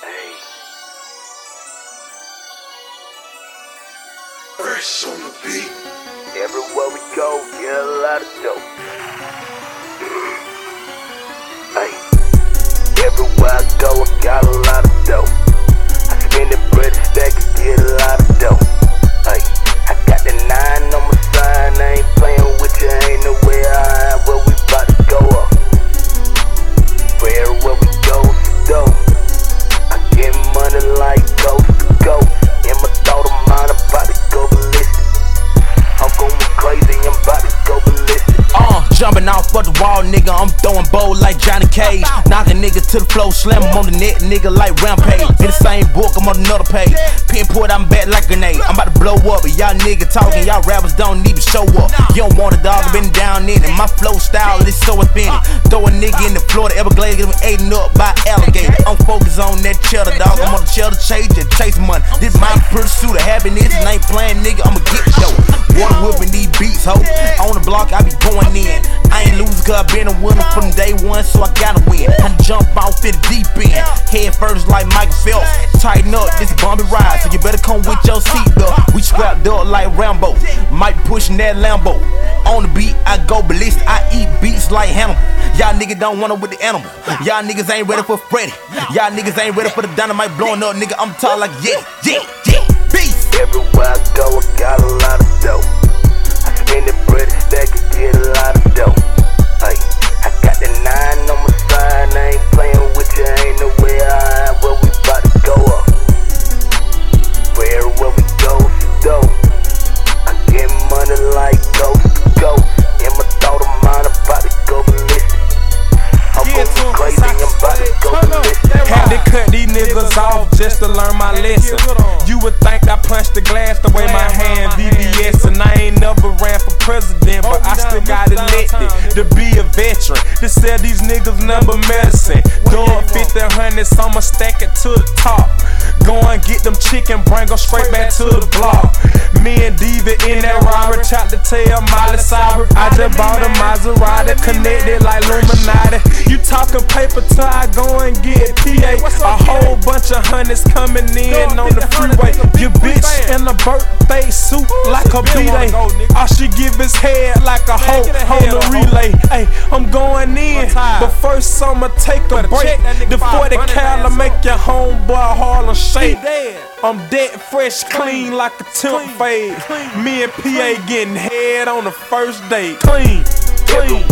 Hey. Fresh on the beat. Everywhere we go, get a lot of dope. Throwing bowl like Johnny Cage. Knocking nigga to the floor, slam him on the net, nigga, like Rampage. In the same book, I'm on another page. Pinpoint, I'm back like a grenade. I'm about to blow up, but y'all nigga talking, y'all rappers don't even show up. You don't want a dog, I've been down in it. My flow style is so authentic. Throw a nigga in the floor, Florida Everglades, get him eaten up by alligator. I'm focused on that cheddar, dog. I'm on the cheddar chase, just chase money. This my pursuit of happiness, and I ain't playing, nigga. I'ma get dope. Water whipping these beats, ho. On the block, this bumpy ride, so you better come with your seatbelt. We strapped up like Rambo. Might be pushing that Lambo. On the beat, I go ballistic. I eat beats like Hannibal. Y'all niggas don't want it with the animal. Y'all niggas ain't ready for Freddy. Y'all niggas ain't ready for the dynamite blowing up, nigga. I'm tall like yeah, yeah, yeah. Beast. Everywhere I go, I got a lot of niggas off just to learn my lesson. You would think I punched the glass the way my hand VVS, and I ain't never ran for president, but I still got elected to be a veteran. To sell these niggas number medicine. Doing 50 hundreds, I'ma stack it to the top. Go and get them chicken, bring them straight back to the block. Me and Diva in that robbery, tried to tell of hundreds coming in on the freeway. Your bitch in a birthday suit like a B-Day. All she give is head like a hoe on the relay. Hey, I'm going in, but first I'ma take a break. Before the 40 cal make your homeboy Harlem shake. I'm dead fresh, clean like a temp fade. Me and PA getting head on the first date. Clean, clean.